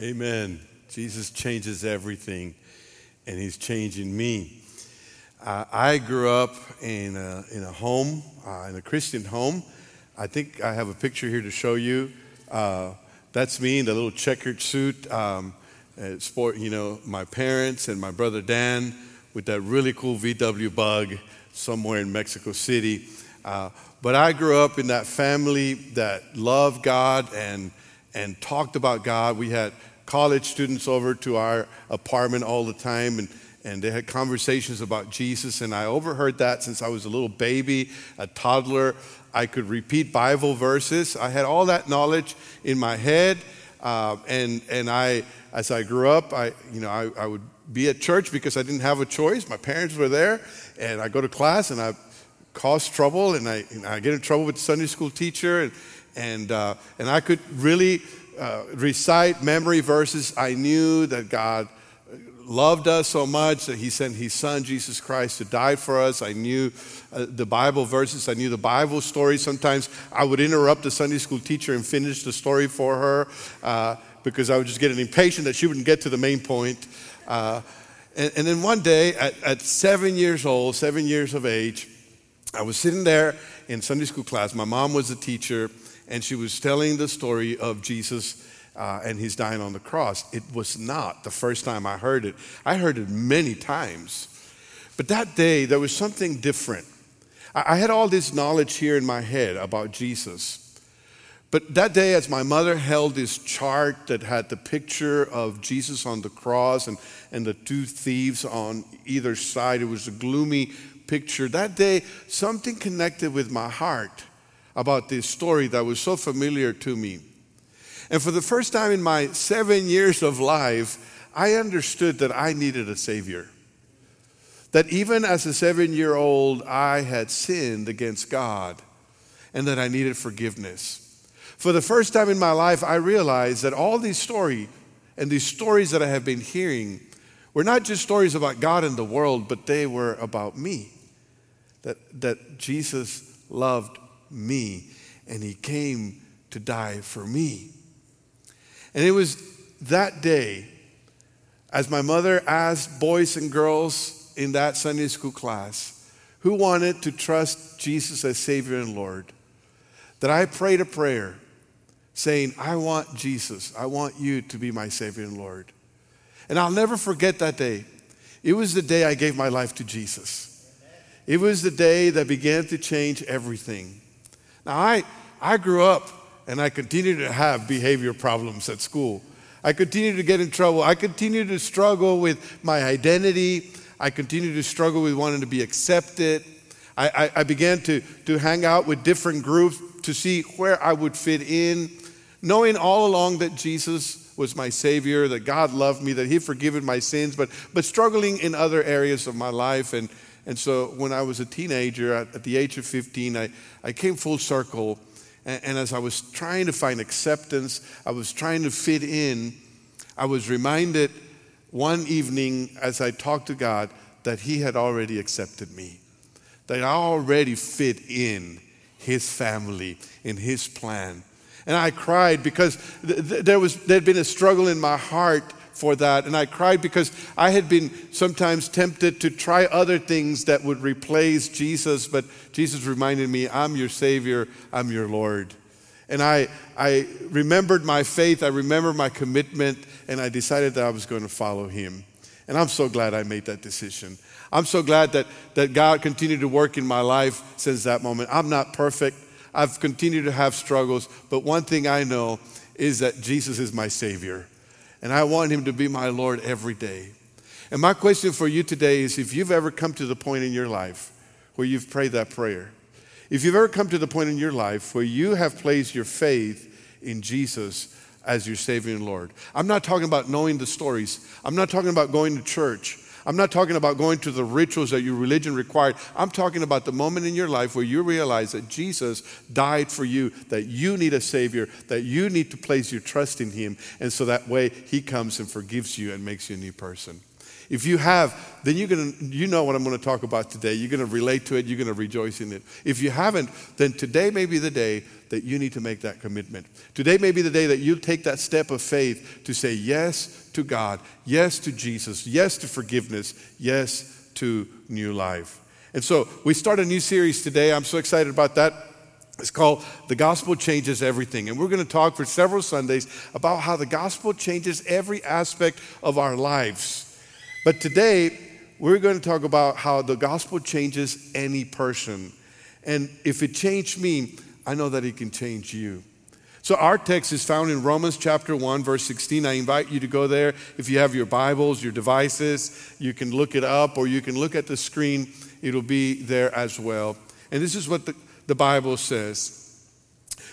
Amen. Jesus changes everything, and He's changing me. Uh, I grew up in a, in a home, uh, in a Christian home. I think I have a picture here to show you. Uh, that's me in the little checkered suit. Um, sport, you know, my parents and my brother Dan with that really cool VW bug somewhere in Mexico City. Uh, but I grew up in that family that loved God and and talked about God. We had college students over to our apartment all the time, and, and they had conversations about Jesus. And I overheard that since I was a little baby, a toddler. I could repeat Bible verses. I had all that knowledge in my head. Uh, and, and I, as I grew up, I, you know, I, I would be at church because I didn't have a choice. My parents were there, and I go to class and I cause trouble, and I, and I get in trouble with the Sunday school teacher, and, and, uh, and I could really uh, recite memory verses. I knew that God loved us so much that He sent His Son, Jesus Christ, to die for us. I knew uh, the Bible verses. I knew the Bible stories. Sometimes I would interrupt the Sunday school teacher and finish the story for her uh, because I would just get impatient that she wouldn't get to the main point. Uh, and, and, then one day, at, at seven years old, seven years of age, I was sitting there in Sunday school class. My mom was a teacher and she was telling the story of Jesus uh, and he's dying on the cross. It was not the first time I heard it. I heard it many times. But that day, there was something different. I, I had all this knowledge here in my head about Jesus. But that day, as my mother held this chart that had the picture of Jesus on the cross and, and the two thieves on either side, it was a gloomy picture. That day, something connected with my heart about this story that was so familiar to me. And for the first time in my seven years of life, I understood that I needed a Savior. That even as a seven year old, I had sinned against God and that I needed forgiveness. For the first time in my life, I realized that all these stories and these stories that I have been hearing were not just stories about God and the world, but they were about me. That, that Jesus loved me, and he came to die for me. And it was that day, as my mother asked boys and girls in that Sunday school class who wanted to trust Jesus as Savior and Lord, that I prayed a prayer saying, I want Jesus, I want you to be my Savior and Lord. And I'll never forget that day. It was the day I gave my life to Jesus. It was the day that began to change everything. Now, I, I grew up and I continue to have behavior problems at school. I continue to get in trouble. I continue to struggle with my identity. I continue to struggle with wanting to be accepted. I, I, I began to, to hang out with different groups to see where I would fit in, knowing all along that Jesus was my Savior, that God loved me, that He forgiven my sins, but, but struggling in other areas of my life. And, and so when I was a teenager, at, at the age of 15, I, I came full circle. And, and as I was trying to find acceptance, I was trying to fit in, I was reminded one evening as I talked to God that He had already accepted me, that I already fit in His family, in His plan. And I cried because th- th- there was there'd been a struggle in my heart for that. And I cried because I had been sometimes tempted to try other things that would replace Jesus, but Jesus reminded me, I'm your Savior, I'm your Lord. And I, I remembered my faith, I remembered my commitment, and I decided that I was going to follow Him. And I'm so glad I made that decision. I'm so glad that, that God continued to work in my life since that moment. I'm not perfect. I've continued to have struggles, but one thing I know is that Jesus is my Savior and I want Him to be my Lord every day. And my question for you today is if you've ever come to the point in your life where you've prayed that prayer, if you've ever come to the point in your life where you have placed your faith in Jesus as your Savior and Lord, I'm not talking about knowing the stories, I'm not talking about going to church. I'm not talking about going to the rituals that your religion required. I'm talking about the moment in your life where you realize that Jesus died for you, that you need a Savior, that you need to place your trust in Him, and so that way He comes and forgives you and makes you a new person. If you have, then you're gonna, you know what I'm gonna talk about today. You're gonna relate to it, you're gonna rejoice in it. If you haven't, then today may be the day that you need to make that commitment. Today may be the day that you take that step of faith to say yes to God, yes to Jesus, yes to forgiveness, yes to new life. And so we start a new series today. I'm so excited about that. It's called The Gospel Changes Everything. And we're going to talk for several Sundays about how the gospel changes every aspect of our lives. But today, we're going to talk about how the gospel changes any person. And if it changed me, I know that it can change you. So, our text is found in Romans chapter 1, verse 16. I invite you to go there. If you have your Bibles, your devices, you can look it up or you can look at the screen. It'll be there as well. And this is what the the Bible says,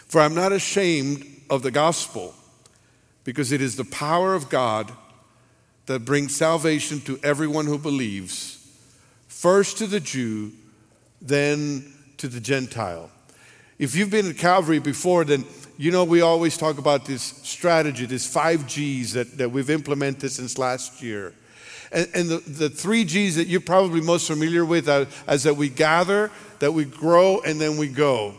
For I'm not ashamed of the gospel, because it is the power of God that brings salvation to everyone who believes, first to the Jew, then to the Gentile. If you've been at Calvary before, then you know we always talk about this strategy, this five G's that, that we've implemented since last year. And, and the, the three G's that you're probably most familiar with as, as that we gather, that we grow, and then we go.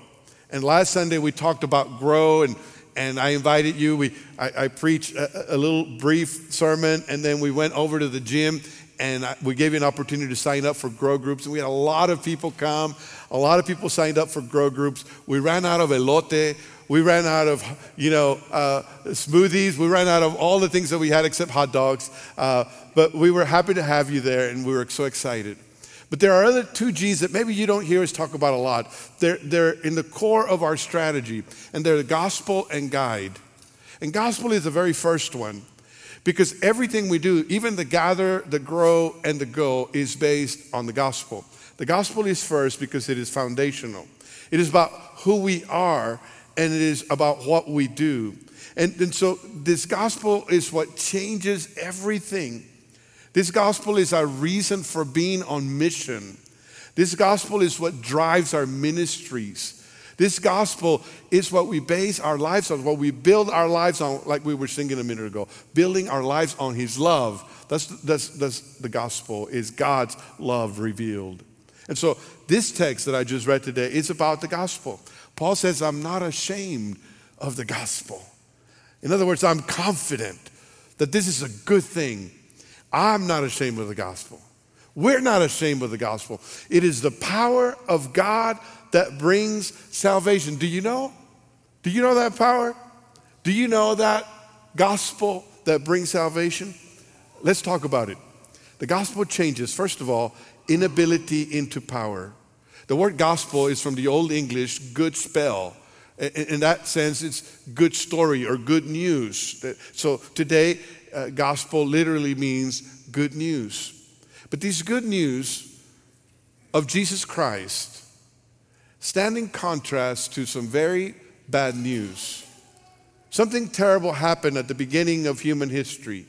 And last Sunday we talked about grow, and, and I invited you. We, I, I preached a, a, little brief sermon, and then we went over to the gym, and I, we gave you an opportunity to sign up for grow groups. And we had a lot of people come. A lot of people signed up for grow groups. We ran out of elote. We ran out of, you know, uh, smoothies. We ran out of all the things that we had except hot dogs. Uh, but we were happy to have you there, and we were so excited. But there are other two G's that maybe you don't hear us talk about a lot. They're, they're in the core of our strategy, and they're the gospel and guide. And gospel is the very first one because everything we do, even the gather, the grow, and the go, is based on the gospel. The gospel is first because it is foundational. It is about who we are, and it is about what we do. And, and so this gospel is what changes everything this gospel is our reason for being on mission. This gospel is what drives our ministries. This gospel is what we base our lives on, what we build our lives on, like we were singing a minute ago, building our lives on His love. That's, that's, that's the gospel, is God's love revealed. And so this text that I just read today is about the gospel. Paul says, I'm not ashamed of the gospel. In other words, I'm confident that this is a good thing I'm not ashamed of the gospel. We're not ashamed of the gospel. It is the power of God that brings salvation. Do you know? Do you know that power? Do you know that gospel that brings salvation? Let's talk about it. The gospel changes, first of all, inability into power. The word gospel is from the Old English good spell. In that sense, it's good story or good news. So today, uh, gospel literally means good news. But these good news of Jesus Christ stand in contrast to some very bad news. Something terrible happened at the beginning of human history.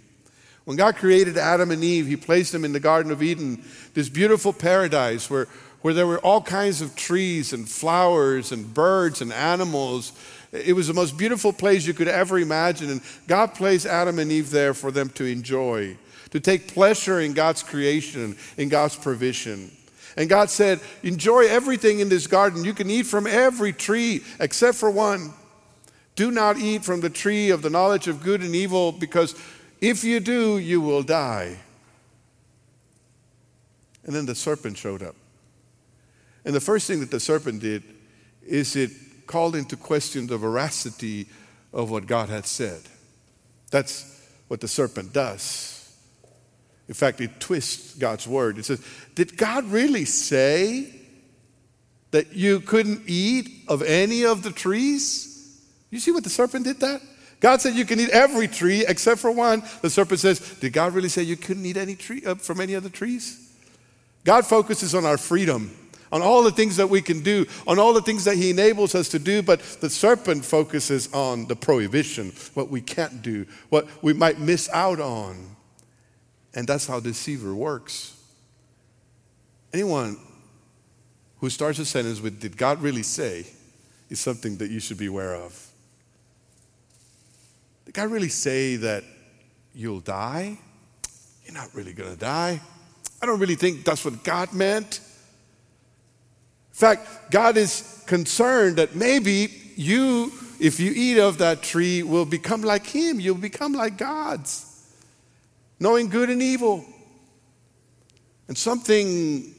When God created Adam and Eve, He placed them in the Garden of Eden, this beautiful paradise where, where there were all kinds of trees and flowers and birds and animals it was the most beautiful place you could ever imagine. And God placed Adam and Eve there for them to enjoy, to take pleasure in God's creation, in God's provision. And God said, Enjoy everything in this garden. You can eat from every tree except for one. Do not eat from the tree of the knowledge of good and evil, because if you do, you will die. And then the serpent showed up. And the first thing that the serpent did is it called into question the veracity of what God had said. That's what the serpent does. In fact, it twists God's word. It says, Did God really say that you couldn't eat of any of the trees? You see what the serpent did that? God said you can eat every tree except for one. The serpent says, Did God really say you couldn't eat any tree uh, from any of the trees? God focuses on our freedom on all the things that we can do, on all the things that He enables us to do, but the serpent focuses on the prohibition, what we can't do, what we might miss out on. And that's how deceiver works. Anyone who starts a sentence with, Did God really say? is something that you should be aware of. Did God really say that you'll die? You're not really going to die. I don't really think that's what God meant. In fact, God is concerned that maybe you, if you eat of that tree, will become like Him. You'll become like gods, knowing good and evil. And something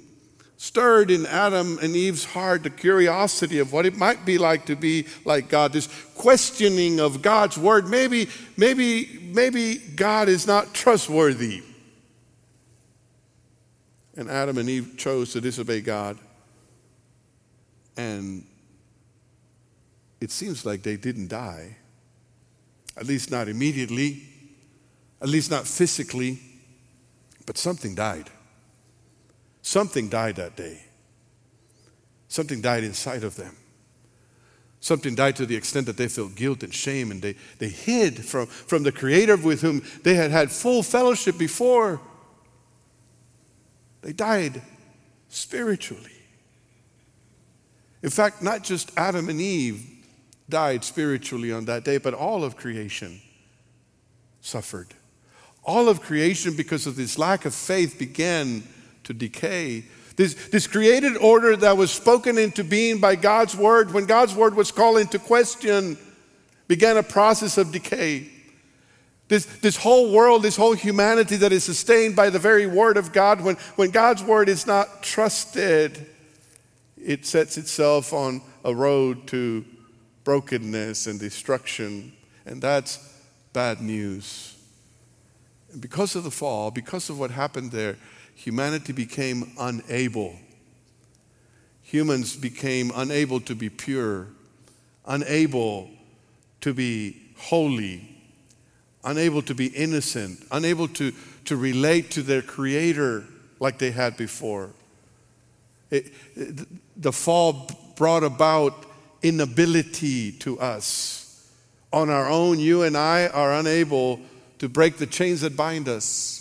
stirred in Adam and Eve's heart the curiosity of what it might be like to be like God, this questioning of God's word. Maybe, maybe, maybe God is not trustworthy. And Adam and Eve chose to disobey God. And it seems like they didn't die, at least not immediately, at least not physically, but something died. Something died that day. Something died inside of them. Something died to the extent that they felt guilt and shame and they, they hid from, from the Creator with whom they had had full fellowship before. They died spiritually. In fact, not just Adam and Eve died spiritually on that day, but all of creation suffered. All of creation, because of this lack of faith, began to decay. This, this created order that was spoken into being by God's word, when God's word was called into question, began a process of decay. This, this whole world, this whole humanity that is sustained by the very word of God, when, when God's word is not trusted, it sets itself on a road to brokenness and destruction. And that's bad news. And because of the fall, because of what happened there, humanity became unable. Humans became unable to be pure, unable to be holy, unable to be innocent, unable to, to relate to their Creator like they had before. It, the fall brought about inability to us. On our own, you and I are unable to break the chains that bind us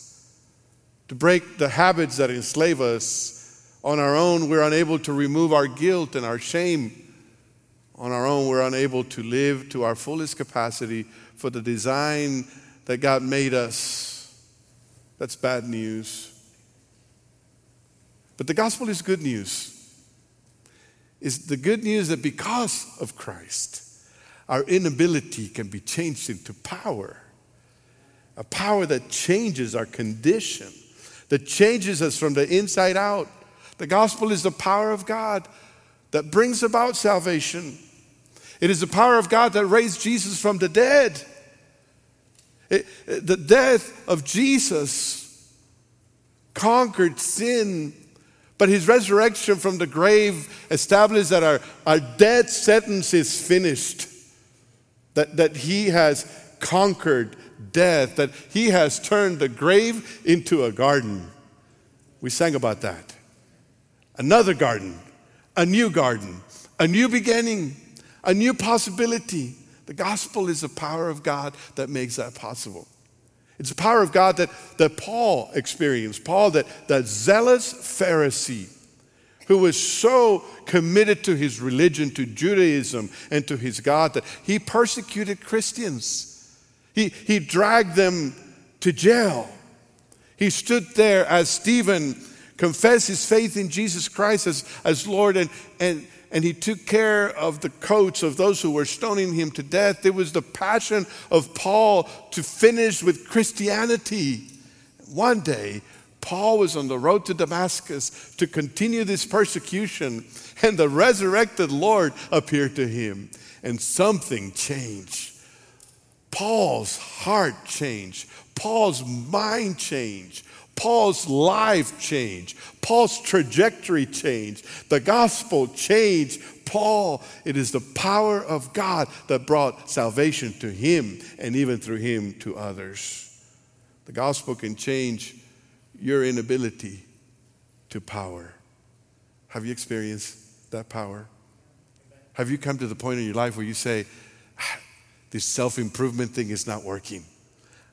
to break the habits that enslave us. On our own, we're unable to remove our guilt and our shame. On our own, we're unable to live to our fullest capacity for the design that God made us. That's bad news. But the gospel is good news. Is the good news that because of Christ, our inability can be changed into power, a power that changes our condition that changes us from the inside out. The gospel is the power of God that brings about salvation. It is the power of God that raised Jesus from the dead. It, the death of Jesus conquered sin, but his resurrection from the grave established that our, our death sentence is finished, that, that he has conquered death, that he has turned the grave into a garden. We sang about that. Another garden, a new garden, a new beginning, a new possibility. The gospel is the power of God that makes that possible. It's the power of God that, that Paul experienced. Paul, that, that zealous Pharisee who was so committed to his religion, to Judaism, and to his God that he persecuted Christians. He, he dragged them to jail. He stood there as Stephen confessed his faith in Jesus Christ as, as Lord, and, and, and he took care of the coats of those who were stoning him to death. It was the passion of Paul to finish with Christianity. One day, Paul was on the road to Damascus to continue this persecution, and the resurrected Lord appeared to him, and something changed. Paul's heart changed, Paul's mind changed, Paul's life changed, Paul's trajectory changed, the gospel changed Paul. It is the power of God that brought salvation to him and even through him to others. The gospel can change your inability to power. Have you experienced that power? Have you come to the point in your life where you say, ah, this self improvement thing is not working.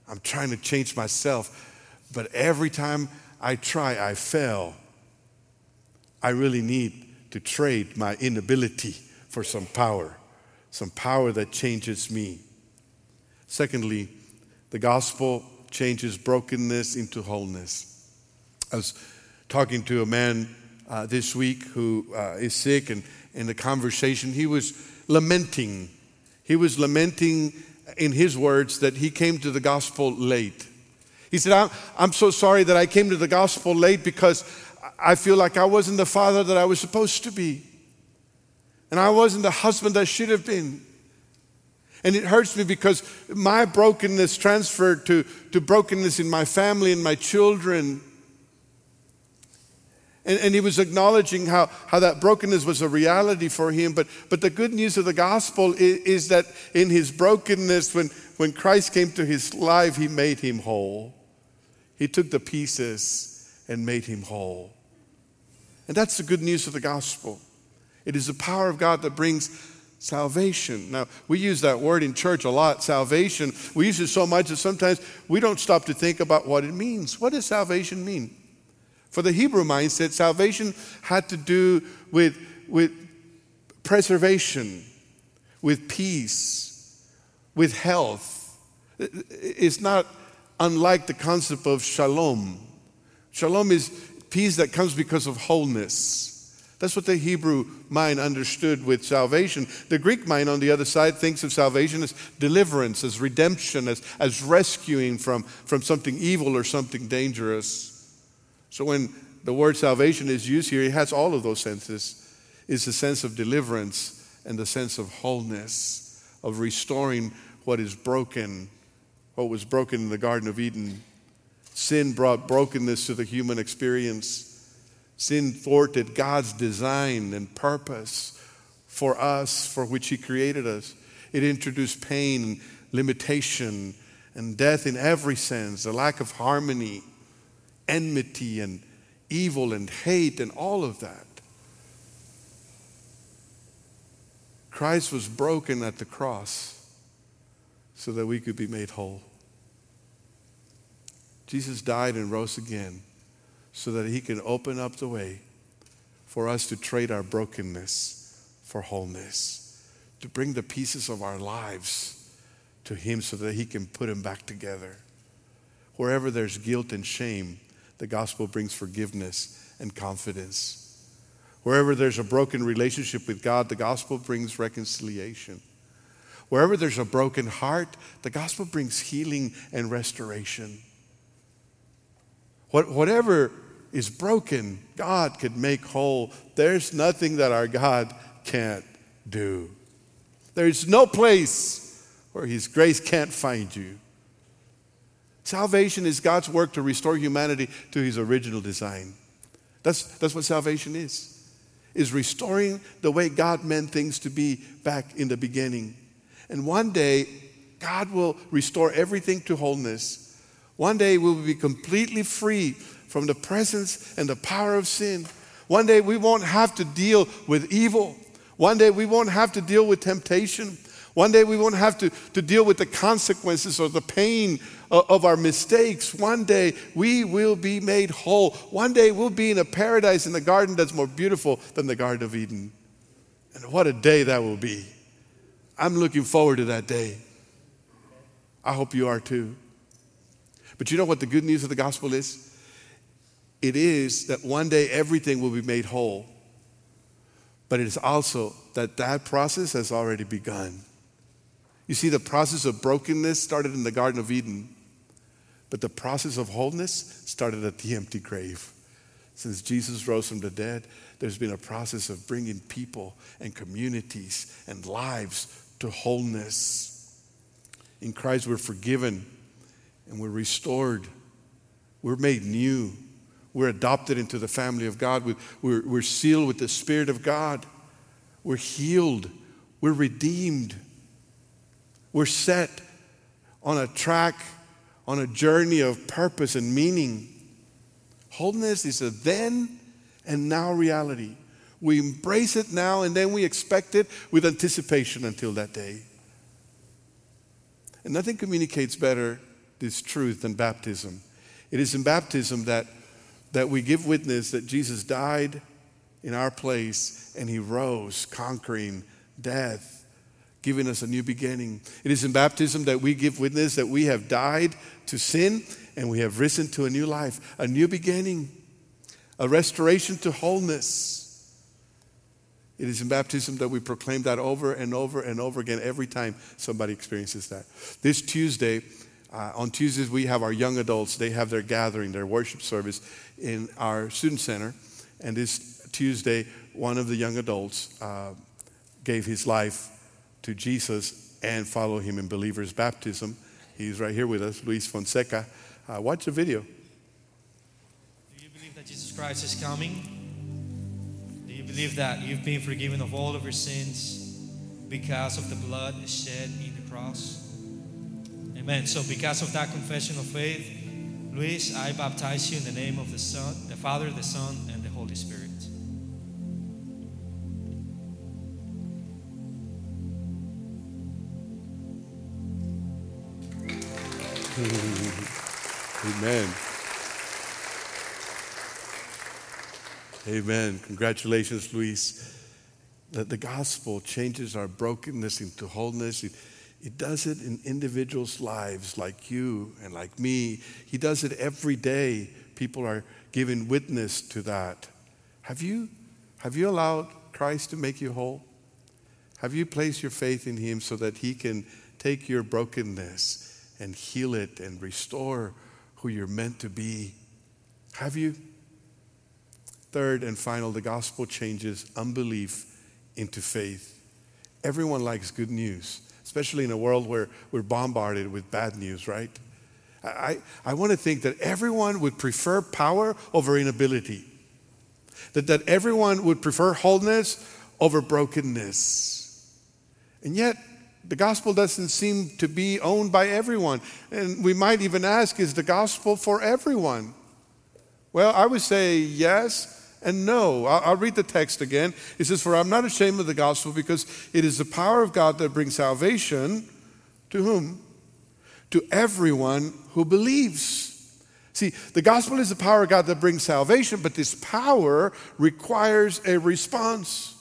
I'm trying to change myself, but every time I try, I fail. I really need to trade my inability for some power, some power that changes me. Secondly, the gospel changes brokenness into wholeness. I was talking to a man uh, this week who uh, is sick, and in the conversation, he was lamenting. He was lamenting, in his words, that he came to the gospel late. He said, I'm, I'm so sorry that I came to the gospel late because I feel like I wasn't the father that I was supposed to be. And I wasn't the husband I should have been. And it hurts me because my brokenness transferred to, to brokenness in my family and my children. And, and, he was acknowledging how, how that brokenness was a reality for him. But, but the good news of the gospel is, is that in his brokenness, when, when Christ came to his life, he made him whole. He took the pieces and made him whole. And that's the good news of the gospel. It is the power of God that brings salvation. Now, we use that word in church a lot, salvation. We use it so much that sometimes we don't stop to think about what it means. What does salvation mean? For the Hebrew mindset, salvation had to do with, with preservation, with peace, with health. It's not unlike the concept of shalom. Shalom is peace that comes because of wholeness. That's what the Hebrew mind understood with salvation. The Greek mind, on the other side, thinks of salvation as deliverance, as redemption, as, as rescuing from, from something evil or something dangerous. So when the word salvation is used here, it has all of those senses. It's the sense of deliverance and the sense of wholeness, of restoring what is broken what was broken in the Garden of Eden. Sin brought brokenness to the human experience. Sin thwarted God's design and purpose for us, for which He created us. It introduced pain limitation and death in every sense, a lack of harmony, enmity and evil and hate and all of that. Christ was broken at the cross so that we could be made whole. Jesus died and rose again so that he can open up the way for us to trade our brokenness for wholeness, to bring the pieces of our lives to him so that he can put them back together. Wherever there's guilt and shame, the gospel brings forgiveness and confidence. Wherever there's a broken relationship with God, the gospel brings reconciliation. Wherever there's a broken heart, the gospel brings healing and restoration. What, whatever is broken, God could make whole. There's nothing that our God can't do. There's no place where His grace can't find you. Salvation is God's work to restore humanity to His original design. That's, that's what salvation is. Is restoring the way God meant things to be back in the beginning. And one day, God will restore everything to wholeness. One day, we will be completely free from the presence and the power of sin. One day, we won't have to deal with evil. One day, we won't have to deal with temptation. One day, we won't have to, to deal with the consequences or the pain of, of our mistakes. One day, we will be made whole. One day, we'll be in a paradise in the garden that's more beautiful than the Garden of Eden. And what a day that will be! I'm looking forward to that day. I hope you are too. But you know what the good news of the gospel is? It is that one day everything will be made whole. But it is also that that process has already begun. You see, the process of brokenness started in the Garden of Eden, but the process of wholeness started at the empty grave. Since Jesus rose from the dead, there's been a process of bringing people and communities and lives to wholeness. In Christ, we're forgiven and we're restored. We're made new. We're adopted into the family of God. We're, sealed with the Spirit of God. We're healed. We're redeemed. We're set on a track, on a journey of purpose and meaning. Wholeness is a then and now reality. We embrace it now and then we expect it with anticipation until that day. And nothing communicates better this truth than baptism. It is in baptism that, that we give witness that Jesus died in our place and he rose, conquering death, giving us a new beginning. It is in baptism that we give witness that we have died to sin and we have risen to a new life, a new beginning, a restoration to wholeness. It is in baptism that we proclaim that over and over and over again every time somebody experiences that. This Tuesday, uh, on Tuesdays, we have our young adults. They have their gathering, their worship service in our student center. And this Tuesday, one of the young adults uh, gave his life to Jesus and follow him in believer's baptism. He's right here with us, Luis Fonseca. Uh, watch the video. Do you believe that Jesus Christ is coming? Do you believe that you've been forgiven of all of your sins because of the blood shed in the cross? Amen. So, because of that confession of faith, Luis, I baptize you in the name of the Son, the Father, the Son, and the Holy Spirit. Amen. Amen. Congratulations, Luis. That the gospel changes our brokenness into wholeness. It, does it in individuals' lives like you and like me. He does it every day. People are giving witness to that. Have you, have you allowed Christ to make you whole? Have you placed your faith in Him so that He can take your brokenness and heal it and restore who you're meant to be? Have you? Third and final, the gospel changes unbelief into faith. Everyone likes good news, especially in a world where we're bombarded with bad news, right? I, I want to think that everyone would prefer power over inability, that, that everyone would prefer wholeness over brokenness. And yet, the gospel doesn't seem to be owned by everyone. And we might even ask is the gospel for everyone? Well, I would say yes and no. I'll, I'll, read the text again. It says, For I'm not ashamed of the gospel because it is the power of God that brings salvation to whom? To everyone who believes. See, the gospel is the power of God that brings salvation, but this power requires a response.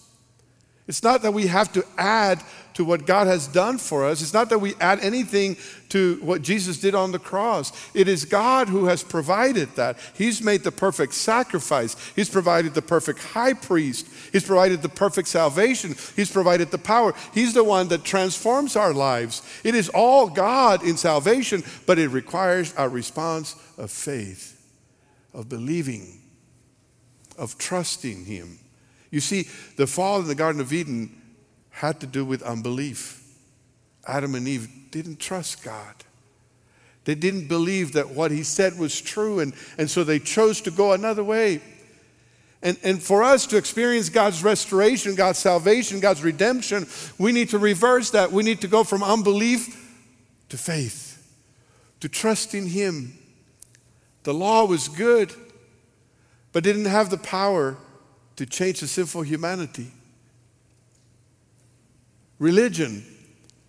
It's not that we have to add to what God has done for us. It's not that we add anything to what Jesus did on the cross. It is God who has provided that. He's made the perfect sacrifice, He's provided the perfect high priest, He's provided the perfect salvation, He's provided the power. He's the one that transforms our lives. It is all God in salvation, but it requires a response of faith, of believing, of trusting Him. You see, the fall in the Garden of Eden had to do with unbelief. Adam and Eve didn't trust God. They didn't believe that what he said was true, and, and so they chose to go another way. And, and for us to experience God's restoration, God's salvation, God's redemption, we need to reverse that. We need to go from unbelief to faith, to trust in Him. The law was good, but didn't have the power to change the sinful humanity. Religion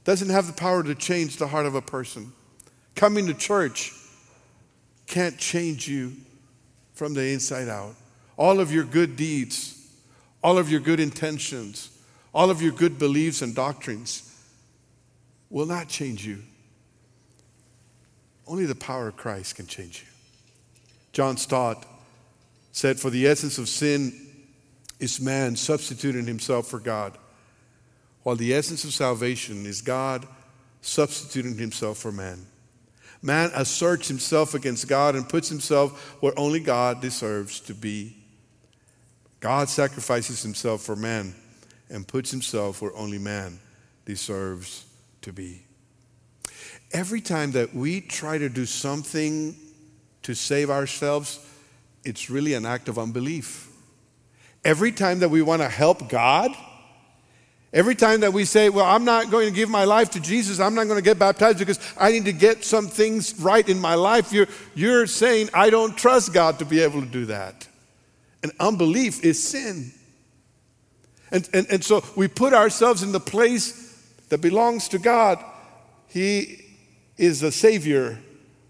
doesn't have the power to change the heart of a person. Coming to church can't change you from the inside out. All of your good deeds, all of your good intentions, all of your good beliefs and doctrines will not change you. Only the power of Christ can change you. John Stott said, For the essence of sin is man substituting himself for God, while the essence of salvation is God substituting himself for man. Man asserts himself against God and puts himself where only God deserves to be. God sacrifices himself for man and puts himself where only man deserves to be. Every time that we try to do something to save ourselves, it's really an act of unbelief. Every time that we want to help God, every time that we say, Well, I'm not going to give my life to Jesus, I'm not going to get baptized because I need to get some things right in my life, you're, you're saying, I don't trust God to be able to do that. And unbelief is sin. And, and, and so we put ourselves in the place that belongs to God. He is the Savior.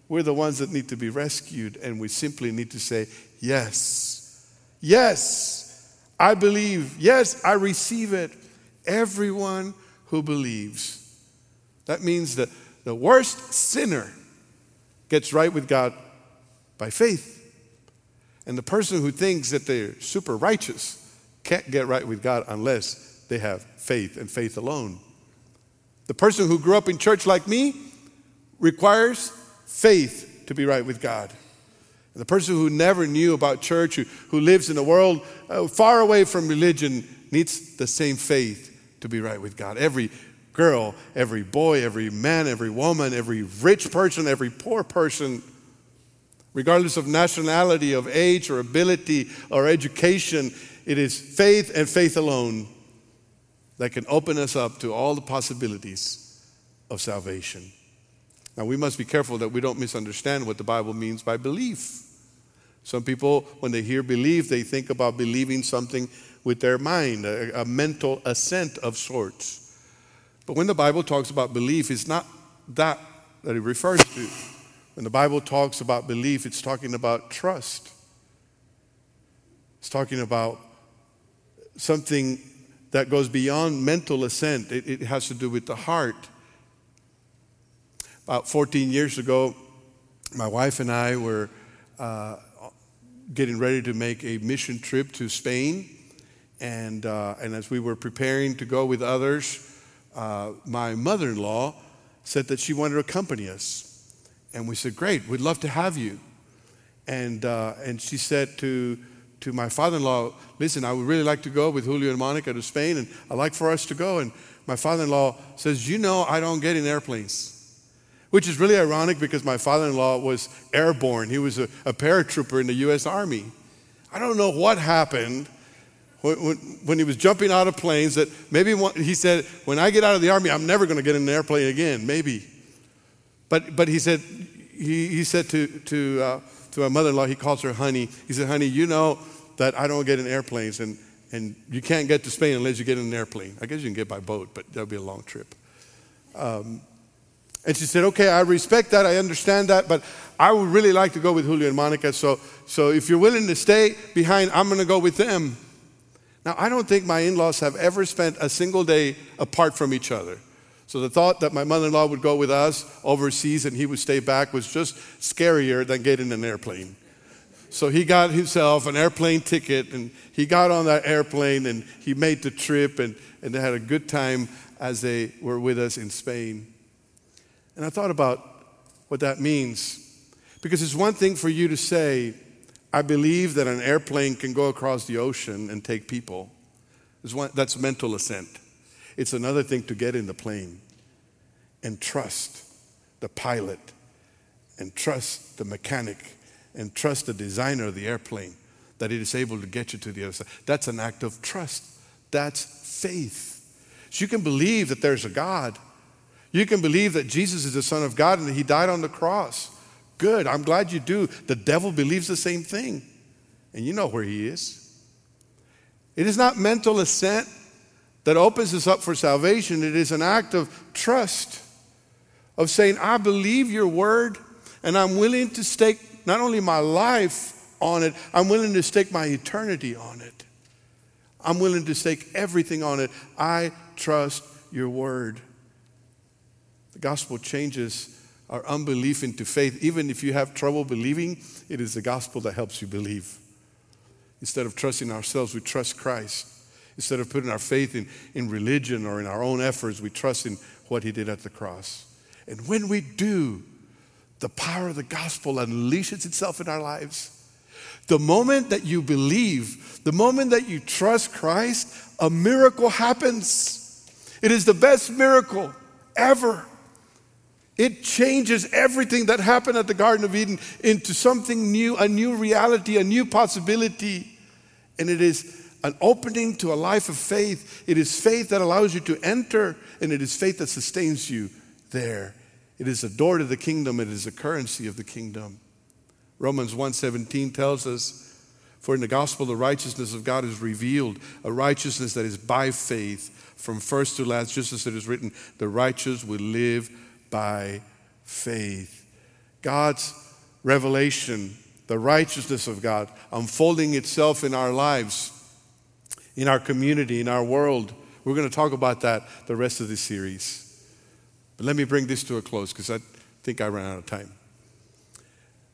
We're the ones that need to be rescued, and we simply need to say, Yes, yes. I believe. Yes, I receive it. Everyone who believes. That means that the worst sinner gets right with God by faith. And the person who thinks that they're super righteous can't get right with God unless they have faith and faith alone. The person who grew up in church like me requires faith to be right with God. The person who never knew about church, who, who lives in a world uh, far away from religion, needs the same faith to be right with God. Every girl, every boy, every man, every woman, every rich person, every poor person, regardless of nationality, of age, or ability, or education, it is faith and faith alone that can open us up to all the possibilities of salvation. Now, we must be careful that we don't misunderstand what the Bible means by belief. Some people, when they hear belief, they think about believing something with their mind, a, a mental assent of sorts. But when the Bible talks about belief, it's not that that it refers to. When the Bible talks about belief, it's talking about trust. It's talking about something that goes beyond mental assent, it, it has to do with the heart. About 14 years ago, my wife and I were uh, getting ready to make a mission trip to Spain. And, uh, and as we were preparing to go with others, uh, my mother in law said that she wanted to accompany us. And we said, Great, we'd love to have you. And, uh, and she said to, to my father in law, Listen, I would really like to go with Julio and Monica to Spain, and I'd like for us to go. And my father in law says, You know, I don't get in airplanes. Which is really ironic because my father in law was airborne. He was a, a paratrooper in the U.S. Army. I don't know what happened when, when, when, he was jumping out of planes that maybe one, he said, When I get out of the Army, I'm never going to get in an airplane again, maybe. But, but he said, he, he said to, to, uh, to my mother in law, he calls her honey. He said, Honey, you know that I don't get in airplanes, and, and you can't get to Spain unless you get in an airplane. I guess you can get by boat, but that'll be a long trip. Um, and she said, Okay, I respect that, I understand that, but I would really like to go with Julio and Monica. So, so if you're willing to stay behind, I'm going to go with them. Now, I don't think my in laws have ever spent a single day apart from each other. So the thought that my mother in law would go with us overseas and he would stay back was just scarier than getting an airplane. So he got himself an airplane ticket and he got on that airplane and he made the trip and, and they had a good time as they were with us in Spain. And I thought about what that means. Because it's one thing for you to say, I believe that an airplane can go across the ocean and take people. One, that's mental assent. It's another thing to get in the plane and trust the pilot and trust the mechanic and trust the designer of the airplane that it is able to get you to the other side. That's an act of trust. That's faith. So you can believe that there's a God you can believe that Jesus is the Son of God and that He died on the cross. Good. I'm glad you do. The devil believes the same thing, and you know where he is. It is not mental assent that opens us up for salvation, it is an act of trust, of saying, I believe your word, and I'm willing to stake not only my life on it, I'm willing to stake my eternity on it. I'm willing to stake everything on it. I trust your word. Gospel changes our unbelief into faith. Even if you have trouble believing, it is the gospel that helps you believe. Instead of trusting ourselves, we trust Christ. Instead of putting our faith in, in religion or in our own efforts, we trust in what He did at the cross. And when we do, the power of the gospel unleashes itself in our lives. The moment that you believe, the moment that you trust Christ, a miracle happens. It is the best miracle ever. It changes everything that happened at the Garden of Eden into something new, a new reality, a new possibility. And it is an opening to a life of faith. It is faith that allows you to enter, and it is faith that sustains you there. It is a door to the kingdom, it is a currency of the kingdom. Romans 1:17 tells us, "For in the gospel the righteousness of God is revealed, a righteousness that is by faith from first to last, just as it is written, the righteous will live by faith. God's revelation, the righteousness of God, unfolding itself in our lives, in our community, in our world, We're going to talk about that the rest of this series. But let me bring this to a close because I think I ran out of time.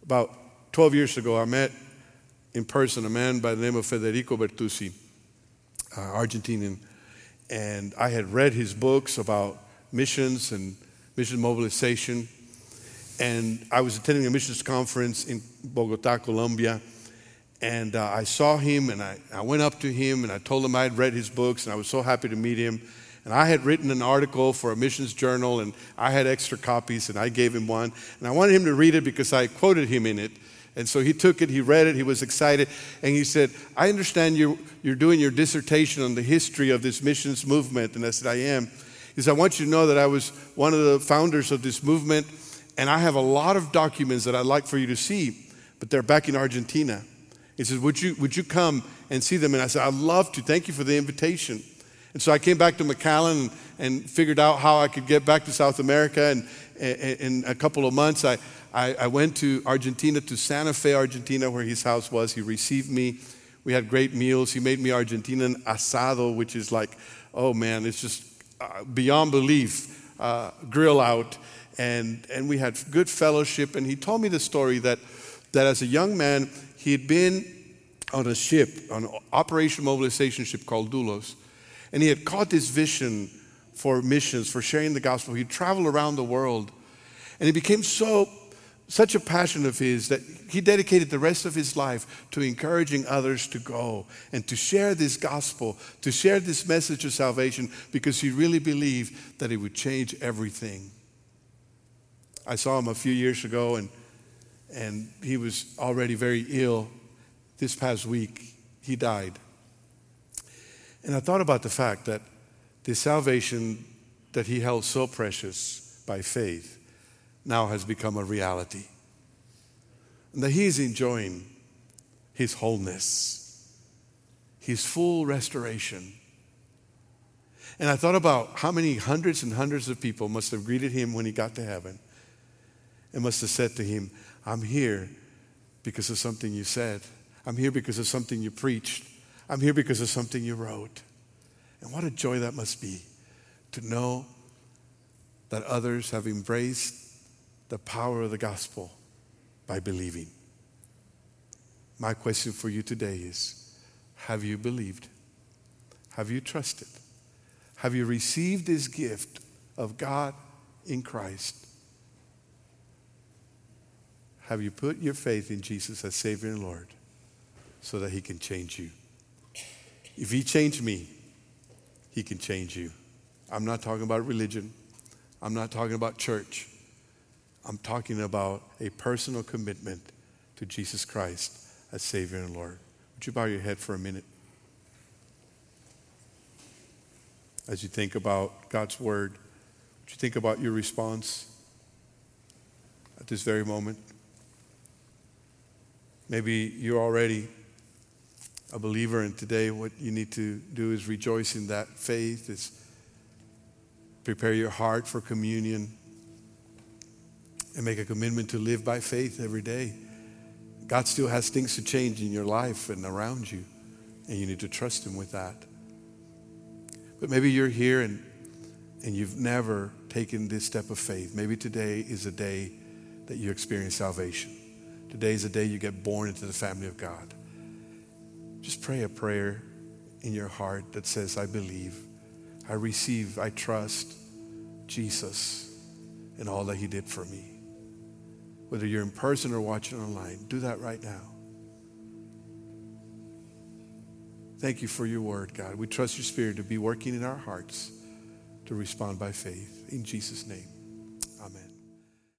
About 12 years ago, I met in person a man by the name of Federico Bertuzzi, uh, Argentinian, and I had read his books about missions and mission mobilization. And I was attending a missions conference in Bogota, Colombia. And uh, I saw him and I, I went up to him and I told him I had read his books and I was so happy to meet him. And I had written an article for a missions journal and I had extra copies and I gave him one. And I wanted him to read it because I quoted him in it. And so he took it, he read it, he was excited, and he said, I understand you're, you're doing your dissertation on the history of this missions movement. And I said, I am. He said, I want you to know that I was one of the founders of this movement, and I have a lot of documents that I'd like for you to see, but they're back in Argentina. He says, Would you, would you come and see them? And I said, I'd love to. Thank you for the invitation. And so I came back to McAllen and, and figured out how I could get back to South America. And, and in a couple of months, I, I, I went to Argentina, to Santa Fe, Argentina, where his house was. He received me. We had great meals. He made me Argentinian asado, which is like, oh man, it's just uh, beyond belief, uh, grill out. And, and we had good fellowship. And he told me the story that, that as a young man, he had been on a ship, on an operation mobilization ship called Doulos. And he had caught this vision for missions, for sharing the gospel. He'd travel around the world. And he became so such a passion of his that he dedicated the rest of his life to encouraging others to go and to share this gospel, to share this message of salvation, because he really believed that it would change everything. I saw him a few years ago, and, and he was already very ill. This past week, he died. And I thought about the fact that the salvation that he held so precious by faith now has become a reality. And that he is enjoying his wholeness, his full restoration. And I thought about how many hundreds and hundreds of people must have greeted him when he got to heaven and must have said to him, I'm here because of something you said. I'm here because of something you preached. I'm here because of something you wrote. And what a joy that must be to know that others have embraced the power of the gospel by believing. My question for you today is Have you believed? Have you trusted? Have you received this gift of God in Christ? Have you put your faith in Jesus as Savior and Lord so that He can change you? If He changed me, He can change you. I'm not talking about religion, I'm not talking about church. I'm talking about a personal commitment to Jesus Christ as Savior and Lord. Would you bow your head for a minute? As you think about God's Word, would you think about your response at this very moment? Maybe you're already a believer, and today what you need to do is rejoice in that faith, is prepare your heart for communion and make a commitment to live by faith every day. God still has things to change in your life and around you, and you need to trust Him with that. But maybe you're here and, and you've never taken this step of faith. Maybe today is a day that you experience salvation. Today is a day you get born into the family of God. Just pray a prayer in your heart that says, I believe, I receive, I trust Jesus and all that He did for me whether you're in person or watching online, do that right now. Thank you for your word, God. We trust your spirit to be working in our hearts to respond by faith. In Jesus' name.